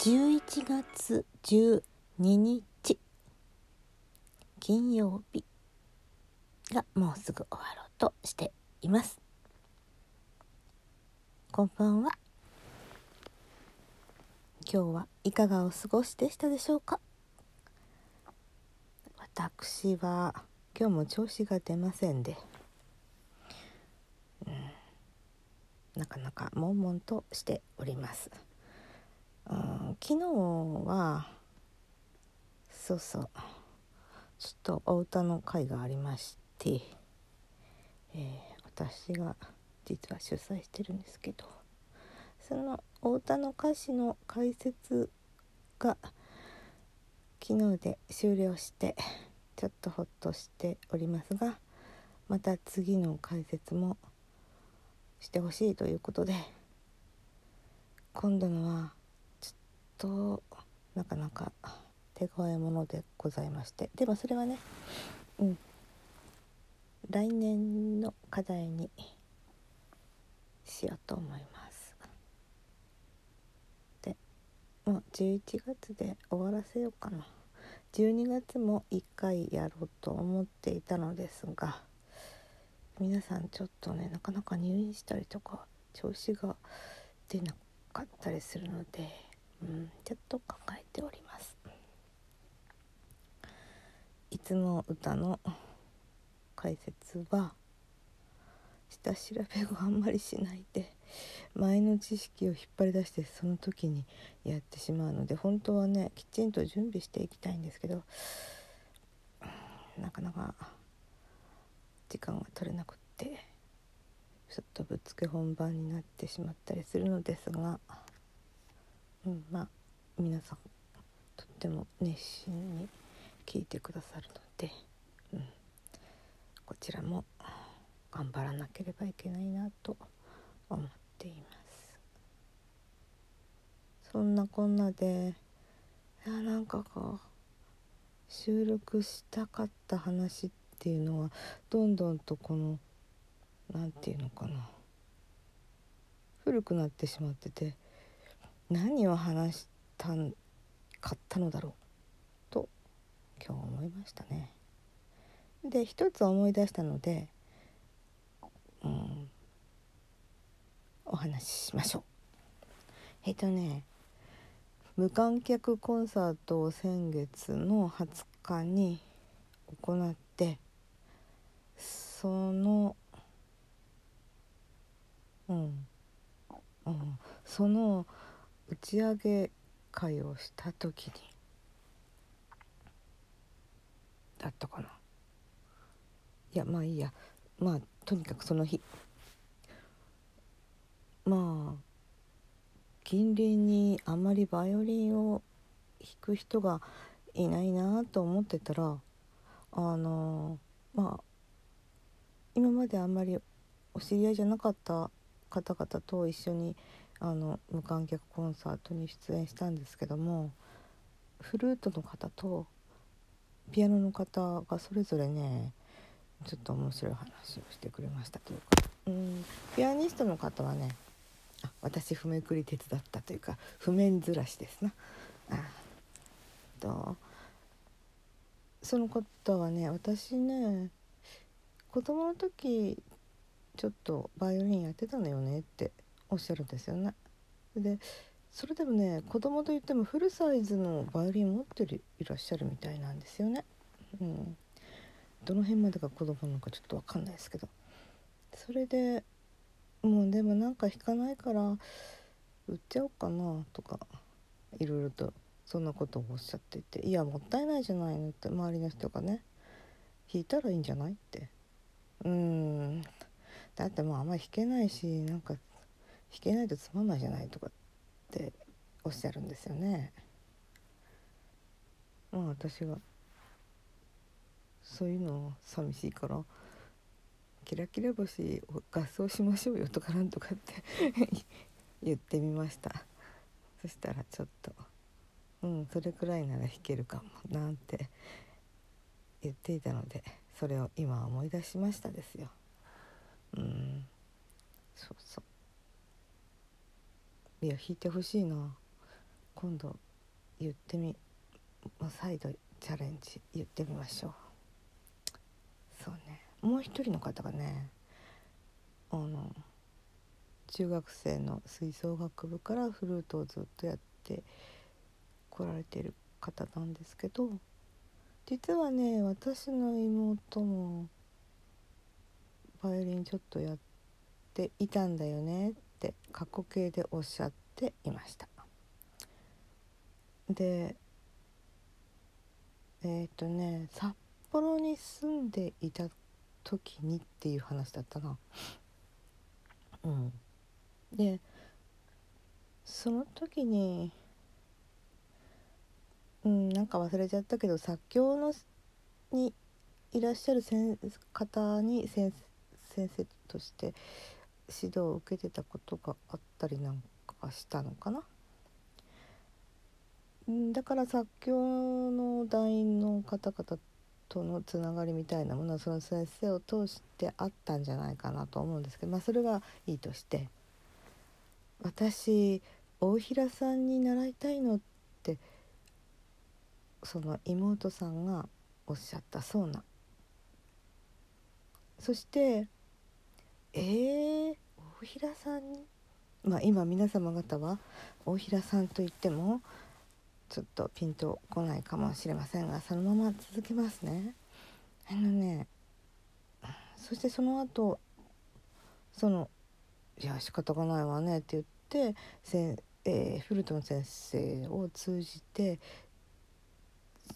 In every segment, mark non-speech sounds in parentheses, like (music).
11月12日金曜日がもうすぐ終わろうとしています。こんばんは。今日はいかがお過ごしでしたでしょうか？私は今日も調子が出ませんで、うん、なかなか悶々としております。昨日はそうそうちょっとお歌の会がありまして、えー、私が実は主催してるんですけどそのお歌の歌詞の解説が昨日で終了してちょっとほっとしておりますがまた次の解説もしてほしいということで今度のはとなかなか手強いものでございまして。でもそれはねうん。来年の課題にしようと思います。でもう11月で終わらせようかな。12月も1回やろうと思っていたのですが皆さんちょっとねなかなか入院したりとか調子が出なかったりするのでうん、ちょっと考えております。いつも歌の解説は下調べをあんまりしないで前の知識を引っ張り出してその時にやってしまうので本当はねきちんと準備していきたいんですけどなかなか時間が取れなくってちょっとぶっつけ本番になってしまったりするのですがうん、まあ皆さんとっても熱心に聞いてくださるので、うん、こちらも頑張らなければいけないなと思っています。そんなこんなでいやなんかこう収録したかった話っていうのはどんどんとこの何て言うのかな古くなってしまってて何を話したんかったのだろうと今日思いましたね。で一つ思い出したので、うん、お話ししましょう。えっとね無観客コンサートを先月の20日に行ってそのうん、うん、その打ち上げ会をした時にだったかな。いやまあいいや。まあとにかくその日。まあ近隣にあまりバイオリンを弾く人がいないなと思ってたらあのまあ今まであんまりお知り合いじゃなかった方々と一緒にあの無観客コンサートに出演したんですけどもフルートの方とピアノの方がそれぞれねちょっと面白い話をしてくれましたというかうんピアニストの方はねあ私譜めくり手伝ったというか譜面ずらしですな。あとその方はね私ね子供の時ちょっとバイオリンやってたのよねっておっしゃるんですよね。でそれでもね子供といってもフルサイズのバイオリン持ってるいらっしゃるみたいなんですよね。うん、どの辺までが子供なのかちょっと分かんないですけどそれでもうでもなんか弾かないから売っちゃおうかなとかいろいろとそんなことをおっしゃっていて「いやもったいないじゃないの」って周りの人がね「弾いたらいいんじゃない?」ってうんだってもうあんまり弾けないしなんか弾けないとつまんないじゃないとかっておっしゃるんですよね。まあ私がそういうの寂しいから「キラキラ星を合奏しましょうよ」とかなんとかって (laughs) 言ってみましたそしたらちょっと「うんそれくらいなら弾けるかも」なんて言っていたのでそれを今思い出しましたですよ。うんそうそういや弾いてほしいな。今度言ってみ再度チャレンジ言ってみましょう。そうね。もう一人の方がねあの中学生の吹奏楽部からフルートをずっとやってこられてる方なんですけど実はね私の妹もバイオリンちょっとやっていたんだよね。って過去形でおっしゃっていました。でえっ、ー、とね札幌に住んでいた時にっていう話だったな。うん。でその時にうんなんか忘れちゃったけど作協のにいらっしゃる方に先生として指導を受けてたことがあったりなんかしたのかな？だから作協の団員の方々とのつながりみたいなものはその先生を通してあったんじゃないかなと思うんですけどまあそれはいいとして私大平さんに習いたいのってその妹さんがおっしゃったそうな。そしてえー、大平さんに？まあ今皆様方は大平さんといってもちょっとピンとこないかもしれませんがそのまま続けますね。あのねそしてその後その「いや仕方がないわね」って言ってせ、えー、フルトン先生を通じて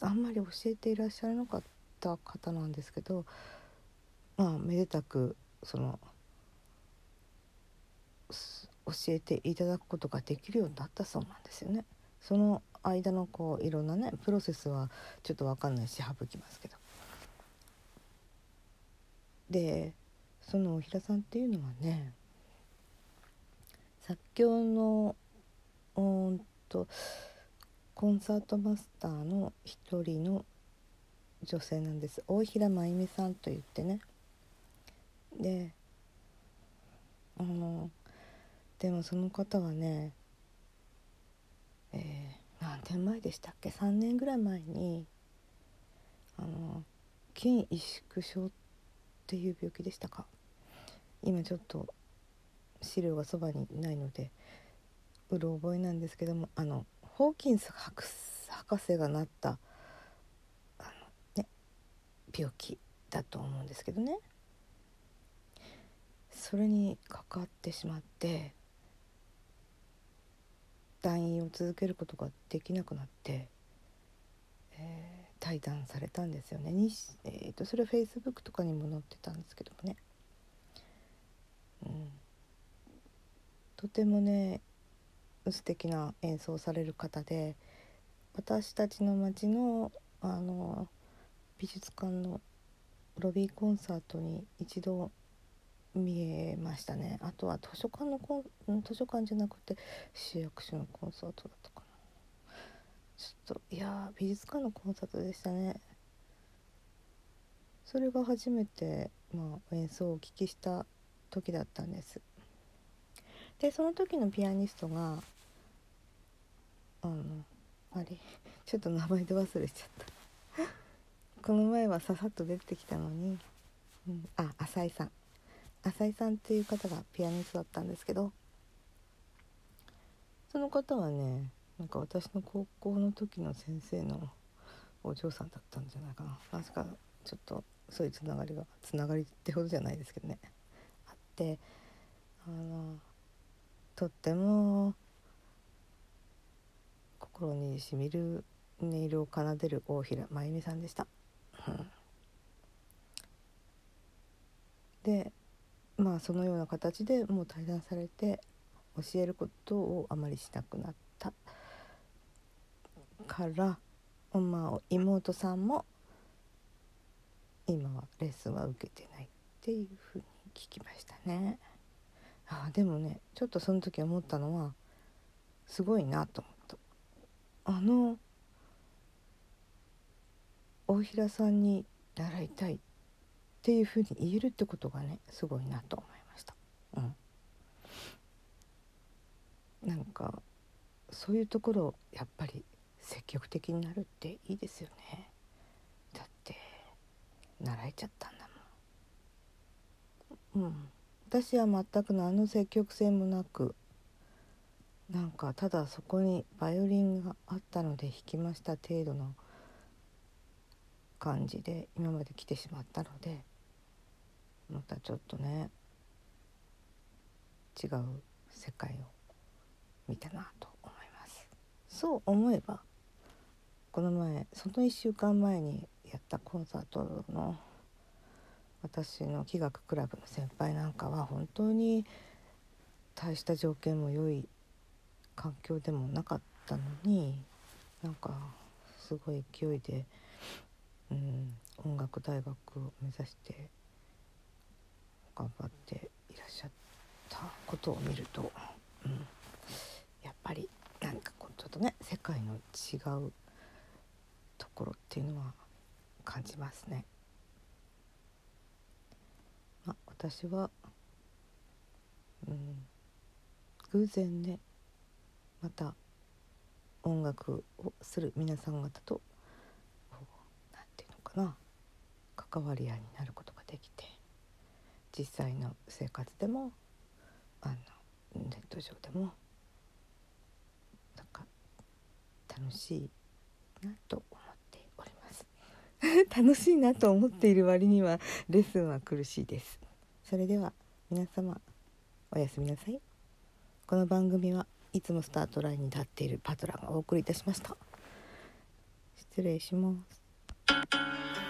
あんまり教えていらっしゃらなかった方なんですけどまあめでたくその教えていただくことができるようになったそうなんですよね。その間のこういろんなねプロセスはちょっと分かんないし省きますけど。でそのおひらさんっていうのはね作協のうんとコンサートマスターの一人の女性なんです大平真由美さんと言ってねであのでもその方はねえー、何年前でしたっけ？3年ぐらい前にあの筋萎縮症っていう病気でしたか？今ちょっと資料がそばにないのでうろ覚えなんですけどもあのホーキンス博士がなったあの、ね、病気だと思うんですけどね。それにかかってしまって団員を続けることができなくなって、えー、対談されたんですよね。に、えーと、それはフェイスブックとかにも載ってたんですけどもね、うん、とてもね素敵な演奏される方で私たちの町のあの美術館のロビーコンサートに一度見えましたね。あとは図書館のコン図書館じゃなくて市役所のコンサートだったかな。ちょっといや美術館のコンサートでしたね。それが初めて、まあ、演奏をお聴きした時だったんです。でその時のピアニストがあのあれちょっと名前で忘れちゃった。この前はささっと出てきたのに、うん、あ浅井さん。浅井さんっていう方がピアニストだったんですけどその方はねなんか私の高校の時の先生のお嬢さんだったんじゃないかな。確かちょっとそういうつながりがつながりってほどじゃないですけどね。あってあのとっても心にしみる音色を奏でる大平真由美さんでした。でまあそのような形でもう対談されて教えることをあまりしなくなったからまあ妹さんも今はレッスンは受けてないっていうふうに聞きましたね。あでもねちょっとその時思ったのはすごいなと思った。あの大平さんに習いたいっていうふうに言えるってことがねすごいなと思いました。うん、なんかそういうところやっぱり積極的になるっていいですよね。だって習えちゃったんだもん。うん。私は全く何の積極性もなくなんかただそこにバイオリンがあったので弾きました程度の感じで今まで来てしまったのでまたちょっとね違う世界を見たなと思います。そう思えばこの前その1週間前にやったコンサートの私の器楽クラブの先輩なんかは本当に大した条件も良い環境でもなかったのになんかすごい勢いで、うん、音楽大学を目指して頑張っていらっしゃったことを見ると、うん、やっぱりなんかこうちょっとね世界の違うところっていうのは感じますね。まあ、私は、うん、偶然ねまた音楽をする皆さん方と何て言うのかな関わり合いになることができて実際の生活でもあのネット上でもなんか楽しいなと思っております。(laughs) 楽しいなと思っている割にはレッスンは苦しいです。それでは皆様おやすみなさい。この番組はいつもスタートラインに立っているパトラがお送りいたしました。失礼します。